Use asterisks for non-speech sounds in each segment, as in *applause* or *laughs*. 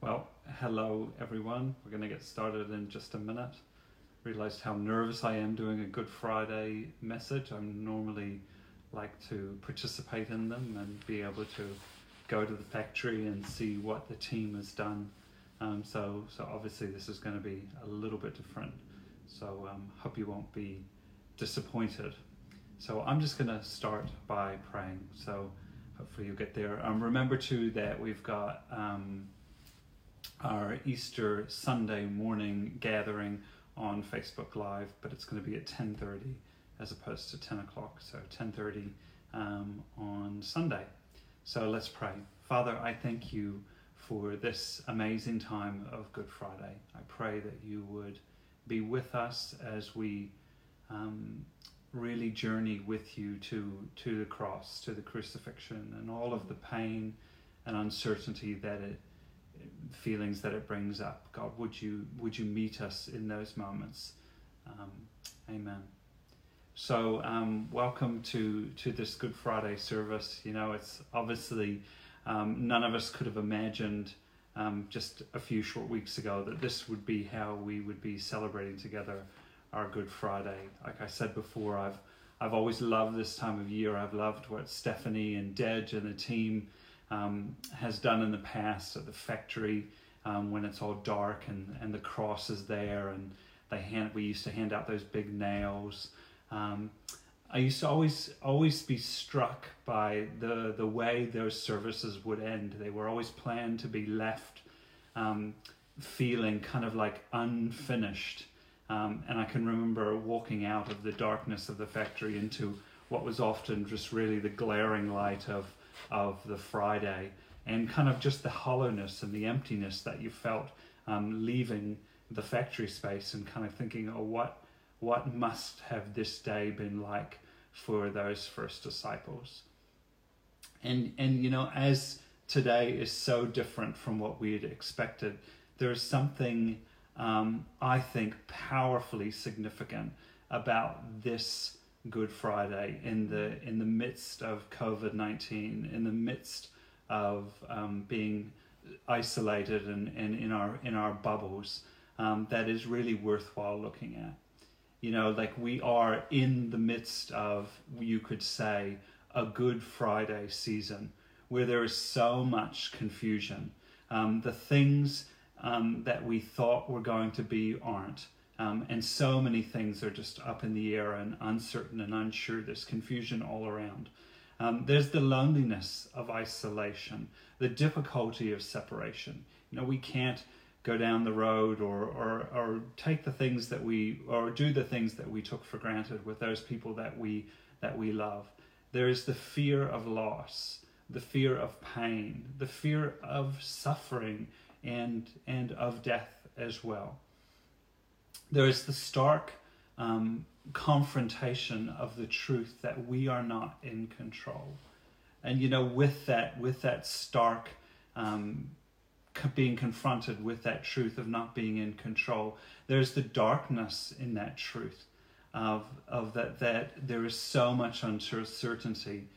Well, hello everyone. We're going to get started in just a minute. Realized how nervous I am doing a Good Friday message. I normally like to participate in them and be able to go to the factory and see what the team has done. Um, so, so obviously this is going to be a little bit different. So, um, hope you won't be disappointed. So, I'm just going to start by praying. So, hopefully you'll get there. Um, remember too that we've got um, our Easter Sunday morning gathering on Facebook Live, but it's going to be at 10:30 as opposed to 10 o'clock. So 10:30 um, on Sunday. So let's pray. Father, I thank you for this amazing time of Good Friday. I pray that you would be with us as we um, really journey with you to to the cross, to the crucifixion, and all of the pain and uncertainty that it feelings that it brings up. God, would you would you meet us in those moments? Um, amen. So, um, welcome to to this Good Friday service. You know, it's obviously um, none of us could have imagined um, just a few short weeks ago that this would be how we would be celebrating together our Good Friday. Like I said before, I've I've always loved this time of year. I've loved what Stephanie and Dej and the team um, has done in the past at the factory um, when it's all dark and, and the cross is there and they hand we used to hand out those big nails. Um, I used to always always be struck by the the way those services would end. They were always planned to be left um, feeling kind of like unfinished. Um, and I can remember walking out of the darkness of the factory into what was often just really the glaring light of of the Friday and kind of just the hollowness and the emptiness that you felt um, leaving the factory space and kind of thinking, oh, what what must have this day been like for those first disciples? And and you know, as today is so different from what we had expected, there is something um, I think powerfully significant about this Good Friday in the in the midst of COVID nineteen, in the midst of um, being isolated and, and in our in our bubbles, um, that is really worthwhile looking at. You know, like we are in the midst of you could say a Good Friday season where there is so much confusion. Um, the things um, that we thought were going to be aren't. Um, and so many things are just up in the air and uncertain and unsure. There's confusion all around. Um, there's the loneliness of isolation, the difficulty of separation. You know, we can't go down the road or, or, or take the things that we, or do the things that we took for granted with those people that we, that we love. There is the fear of loss, the fear of pain, the fear of suffering and, and of death as well there is the stark um, confrontation of the truth that we are not in control. And you know, with that, with that stark um, being confronted with that truth of not being in control, there's the darkness in that truth of of that that there is so much uncertainty.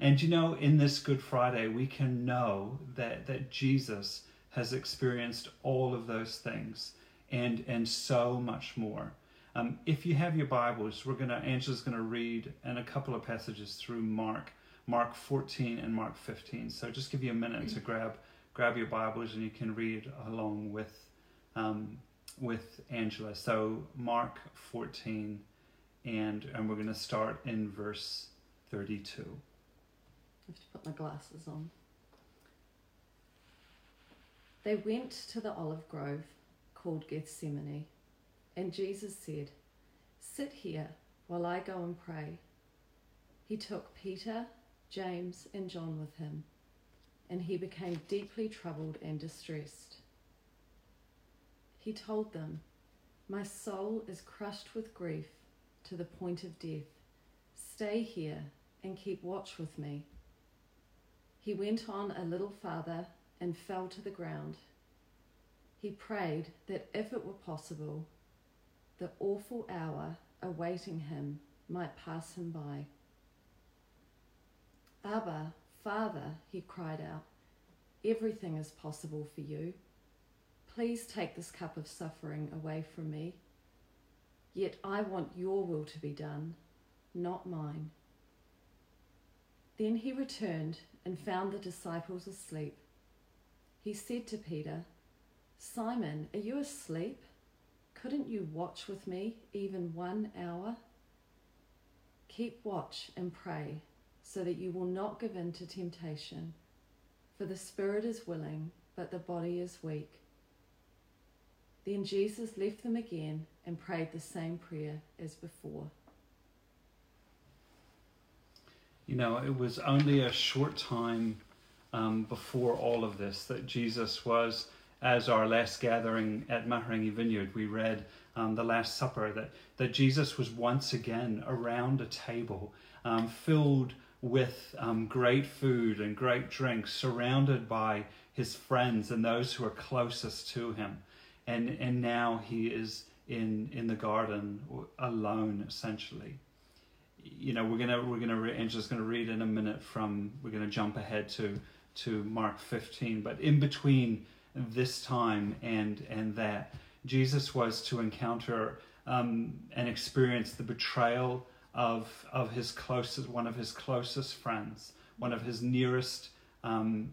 And you know, in this Good Friday, we can know that that Jesus has experienced all of those things and and so much more. Um, if you have your Bibles, we're gonna Angela's gonna read in a couple of passages through Mark, Mark 14 and Mark 15. So just give you a minute to grab grab your Bibles and you can read along with um, with Angela. So Mark 14 and and we're gonna start in verse 32. I have to put my glasses on. They went to the olive grove called Gethsemane. And Jesus said, Sit here while I go and pray. He took Peter, James, and John with him, and he became deeply troubled and distressed. He told them, My soul is crushed with grief to the point of death. Stay here and keep watch with me. He went on a little farther and fell to the ground he prayed that if it were possible, the awful hour awaiting him might pass him by. Abba, Father, he cried out, everything is possible for you. Please take this cup of suffering away from me. Yet I want your will to be done, not mine. Then he returned and found the disciples asleep. He said to Peter, Simon, are you asleep? Couldn't you watch with me even one hour? Keep watch and pray so that you will not give in to temptation. For the spirit is willing, but the body is weak. Then Jesus left them again and prayed the same prayer as before. You know, it was only a short time um, before all of this that Jesus was, as our last gathering at Mahurangi Vineyard, we read um, the Last Supper, that, that Jesus was once again around a table um, filled with um, great food and great drink, surrounded by his friends and those who are closest to him. And, and now he is in, in the garden alone, essentially you know we're gonna we're gonna re- Angela's gonna read in a minute from we're gonna jump ahead to to Mark 15 but in between this time and and that Jesus was to encounter um, and experience the betrayal of of his closest one of his closest friends one of his nearest um,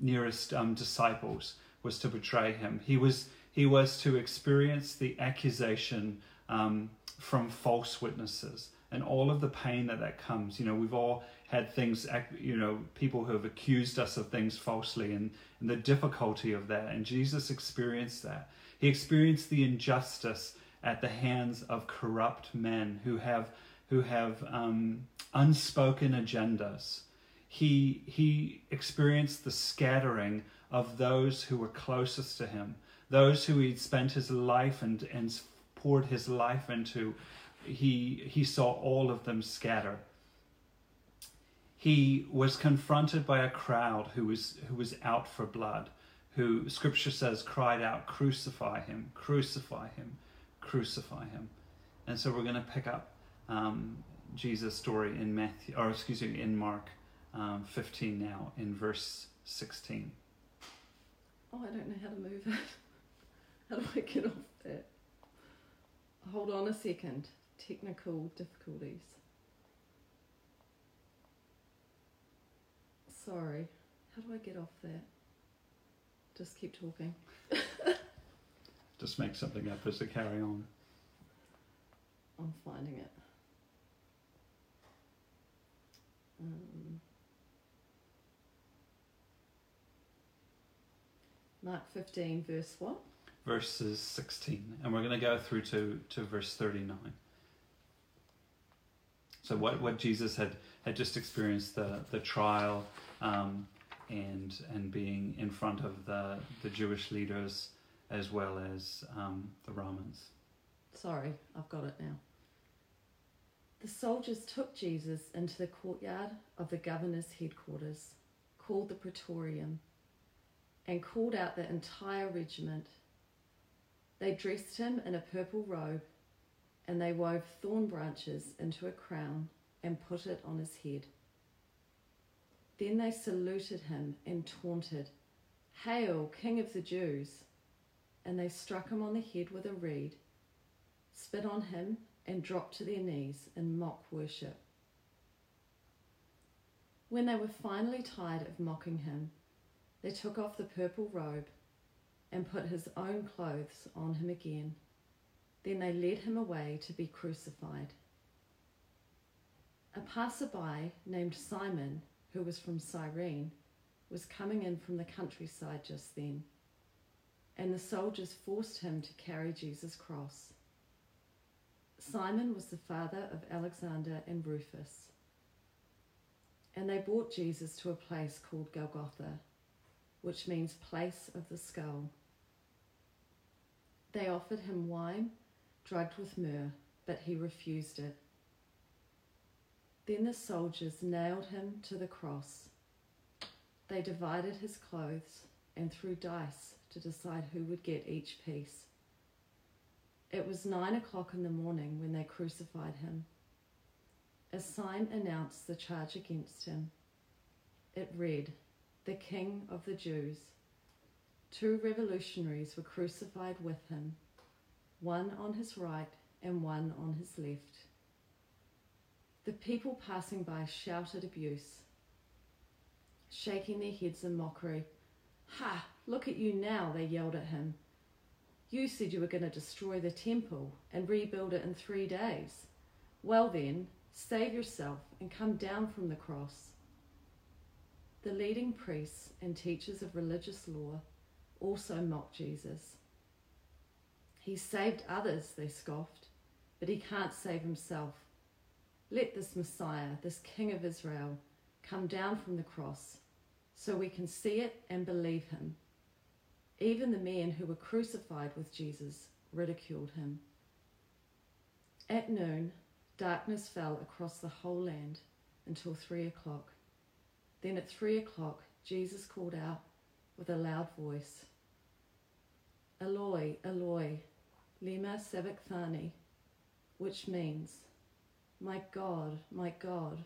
nearest um, disciples was to betray him. He was he was to experience the accusation um, from false witnesses and all of the pain that that comes. You know, we've all had things, you know, people who have accused us of things falsely and, and the difficulty of that. And Jesus experienced that. He experienced the injustice at the hands of corrupt men who have who have um, unspoken agendas. He he experienced the scattering of those who were closest to him, those who he'd spent his life and and poured his life into he, he saw all of them scatter. He was confronted by a crowd who was, who was out for blood, who scripture says cried out, Crucify him, crucify him, crucify him. And so we're going to pick up um, Jesus' story in Matthew, or excuse me, in Mark um, 15 now, in verse 16. Oh, I don't know how to move it. *laughs* How do I get off that? Hold on a second technical difficulties. Sorry, how do I get off that? Just keep talking. *laughs* Just make something up as I carry on. I'm finding it. Um, Mark 15, verse what? Verses 16. And we're going to go through to, to verse 39. So what, what Jesus had, had just experienced the, the trial um, and and being in front of the, the Jewish leaders as well as um, the Romans. Sorry, I've got it now. The soldiers took Jesus into the courtyard of the governor's headquarters, called the Praetorium, and called out the entire regiment. They dressed him in a purple robe and they wove thorn branches into a crown and put it on his head. Then they saluted him and taunted, Hail, King of the Jews! And they struck him on the head with a reed, spit on him, and dropped to their knees in mock worship. When they were finally tired of mocking him, they took off the purple robe and put his own clothes on him again then they led him away to be crucified. A passerby named Simon, who was from Cyrene, was coming in from the countryside just then, and the soldiers forced him to carry Jesus' cross. Simon was the father of Alexander and Rufus. And they brought Jesus to a place called Golgotha, which means place of the skull. They offered him wine drugged with myrrh, but he refused it. Then the soldiers nailed him to the cross. They divided his clothes and threw dice to decide who would get each piece. It was nine o'clock in the morning when they crucified him. A sign announced the charge against him. It read, the King of the Jews. Two revolutionaries were crucified with him, one on his right and one on his left. The people passing by shouted abuse, shaking their heads in mockery. Ha! Look at you now, they yelled at him. You said you were going to destroy the temple and rebuild it in three days. Well, then, save yourself and come down from the cross. The leading priests and teachers of religious law also mocked Jesus. He saved others, they scoffed, but he can't save himself. Let this Messiah, this King of Israel, come down from the cross so we can see it and believe him. Even the men who were crucified with Jesus ridiculed him. At noon, darkness fell across the whole land until three o'clock. Then at three o'clock, Jesus called out with a loud voice Eloi, Eloi, lema sabachthani, which means, My God, my God,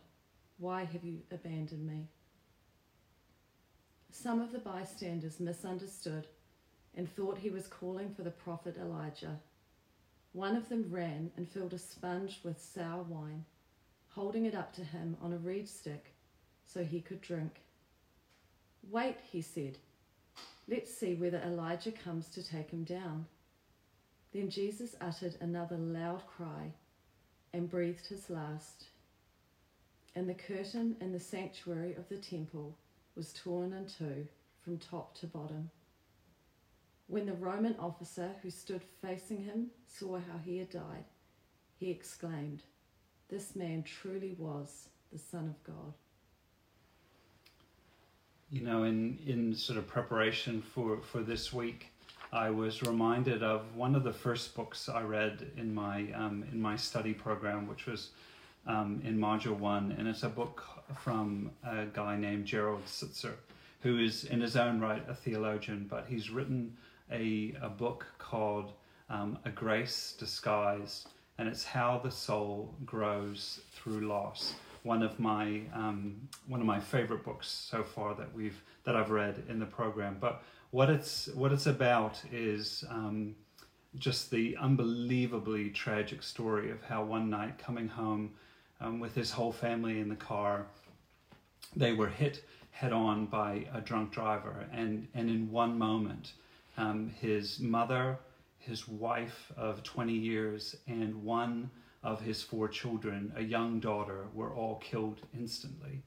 why have you abandoned me? Some of the bystanders misunderstood and thought he was calling for the prophet Elijah. One of them ran and filled a sponge with sour wine, holding it up to him on a reed stick so he could drink. Wait, he said. Let's see whether Elijah comes to take him down. Then Jesus uttered another loud cry and breathed his last. And the curtain in the sanctuary of the temple was torn in two from top to bottom. When the Roman officer who stood facing him saw how he had died, he exclaimed, This man truly was the Son of God. You know, in, in sort of preparation for, for this week, I was reminded of one of the first books I read in my um, in my study program, which was um, in module one, and it's a book from a guy named Gerald Sittser, who is in his own right a theologian, but he's written a, a book called um, A Grace Disguised, and it's how the soul grows through loss. One of my um, one of my favorite books so far that we've that I've read in the program. But what it's what it's about is um, just the unbelievably tragic story of how one night coming home um, with his whole family in the car, they were hit head on by a drunk driver, and and in one moment um, his mother, his wife of 20 years, and one of his four children, a young daughter, were all killed instantly.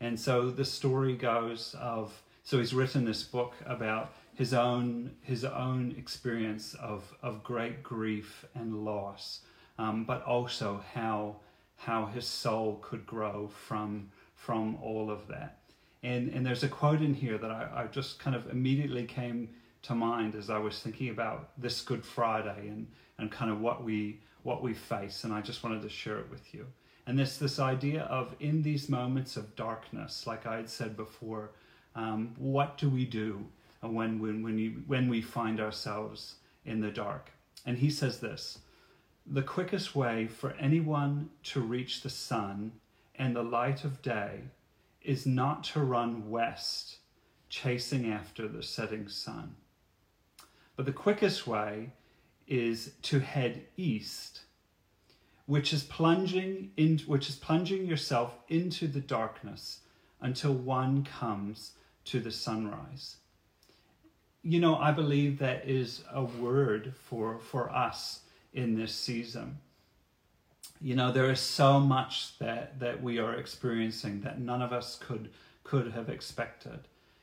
And so the story goes of so he's written this book about his own his own experience of of great grief and loss, um, but also how how his soul could grow from from all of that. And and there's a quote in here that I, I just kind of immediately came to mind as I was thinking about this Good Friday and, and kind of what we what we face, and I just wanted to share it with you. And this this idea of in these moments of darkness, like I had said before, um, what do we do when when when, you, when we find ourselves in the dark? And he says this: the quickest way for anyone to reach the sun and the light of day is not to run west, chasing after the setting sun but the quickest way is to head east, which is plunging in, which is plunging yourself into the darkness until one comes to the sunrise. You know, I believe that is a word for for us in this season. You know, there is so much that that we are experiencing that none of us could could have expected.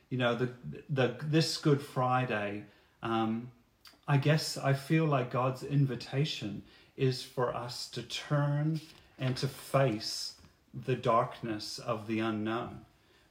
You know, the the this Good Friday um, I guess I feel like God's invitation is for us to turn and to face the darkness of the unknown,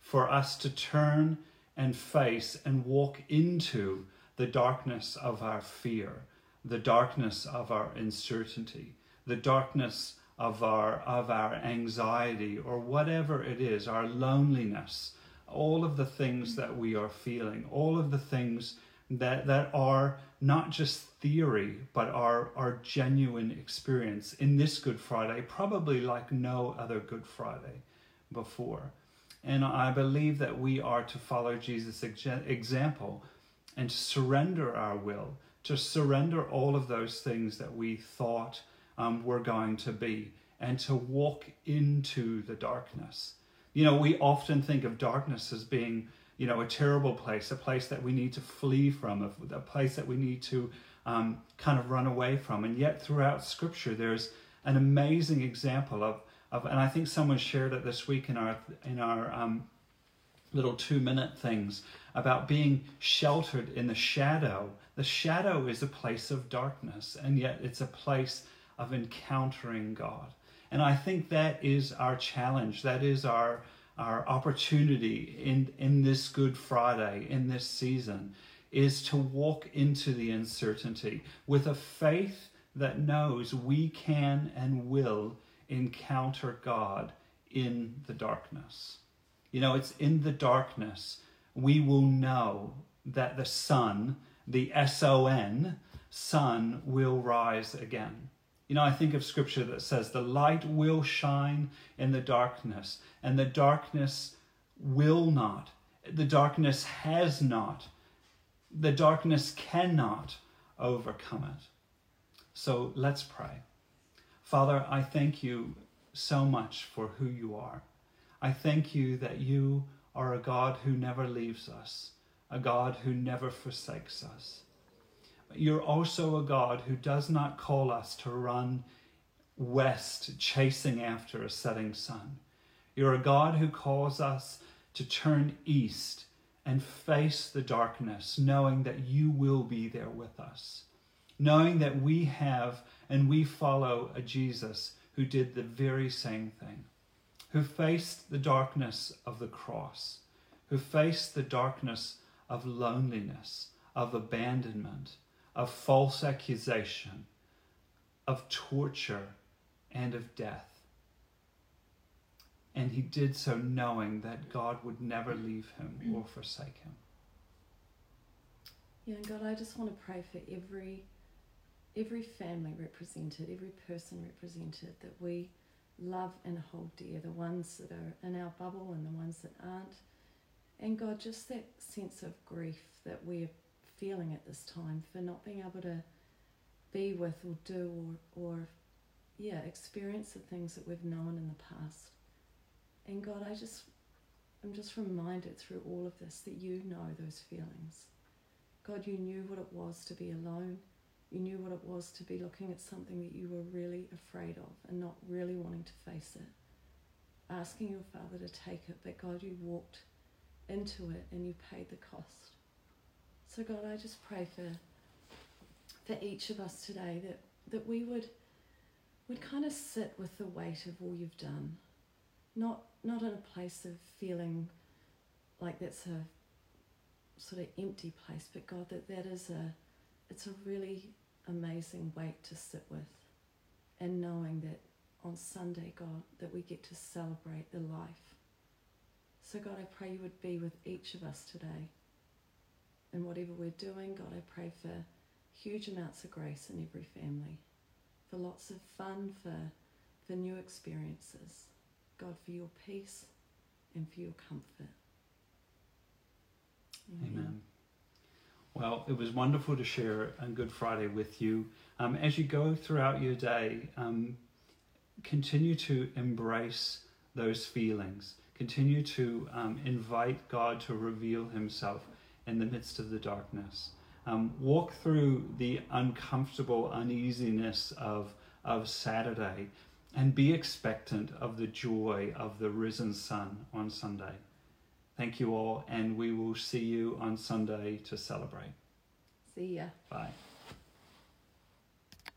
for us to turn and face and walk into the darkness of our fear, the darkness of our uncertainty, the darkness of our of our anxiety or whatever it is, our loneliness, all of the things that we are feeling, all of the things that, that are not just theory, but are, are genuine experience in this Good Friday, probably like no other Good Friday before. And I believe that we are to follow Jesus' example and to surrender our will, to surrender all of those things that we thought um, were going to be, and to walk into the darkness. You know, we often think of darkness as being, you know, a terrible place, a place that we need to flee from, a, place that we need to um, kind of run away from. And yet, throughout Scripture, there's an amazing example of, of and I think someone shared it this week in our in our um, little two minute things about being sheltered in the shadow. The shadow is a place of darkness, and yet it's a place of encountering God. And I think that is our challenge. That is our our opportunity in in this Good Friday in this season is to walk into the uncertainty with a faith that knows we can and will encounter God in the darkness. You know, it's in the darkness we will know that the sun, the S O N, sun, will rise again. You know, I think of scripture that says the light will shine in the darkness, and the darkness will not, the darkness has not, the darkness cannot overcome it. So let's pray. Father, I thank you so much for who you are. I thank you that you are a God who never leaves us, a God who never forsakes us. You're also a God who does not call us to run west chasing after a setting sun. You're a God who calls us to turn east and face the darkness, knowing that you will be there with us knowing that we have and we follow a Jesus who did the very same thing, who faced the darkness of the cross, who faced the darkness of loneliness, of abandonment, of false accusation, of torture, and of death. And he did so knowing that God would never leave him or forsake him. Yeah, and God, I just want to pray for every every family represented, every person represented that we love and hold dear, the ones that are in our bubble and the ones that aren't. And God, just that sense of grief that we're feeling at this time for not being able to be with or do or, or yeah, experience the things that we've known in the past. And God, I just I'm just reminded through all of this that you know those feelings. God, you knew what it was to be alone. You knew what it was to be looking at something that you were really afraid of and not really wanting to face it. Asking your Father to take it, but God, you walked into it and you paid the cost. So God, I just pray for for each of us today that, that we would would kind of sit with the weight of all you've done. Not not in a place of feeling like that's a sort of empty place, but God, that that is a it's a really amazing weight to sit with and knowing that on Sunday, God, that we get to celebrate the life. So, God, I pray you would be with each of us today. And whatever we're doing, God, I pray for huge amounts of grace in every family, for lots of fun, for, for new experiences. God, for your peace and for your comfort. Amen. Amen. Well, it was wonderful to share on Good Friday with you. Um, as you go throughout your day, um, continue to embrace those feelings. Continue to um, invite God to reveal Himself in the midst of the darkness. Um, walk through the uncomfortable uneasiness of, of Saturday and be expectant of the joy of the risen Son on Sunday. Thank you all, and we will see you on Sunday to celebrate. See ya. Bye.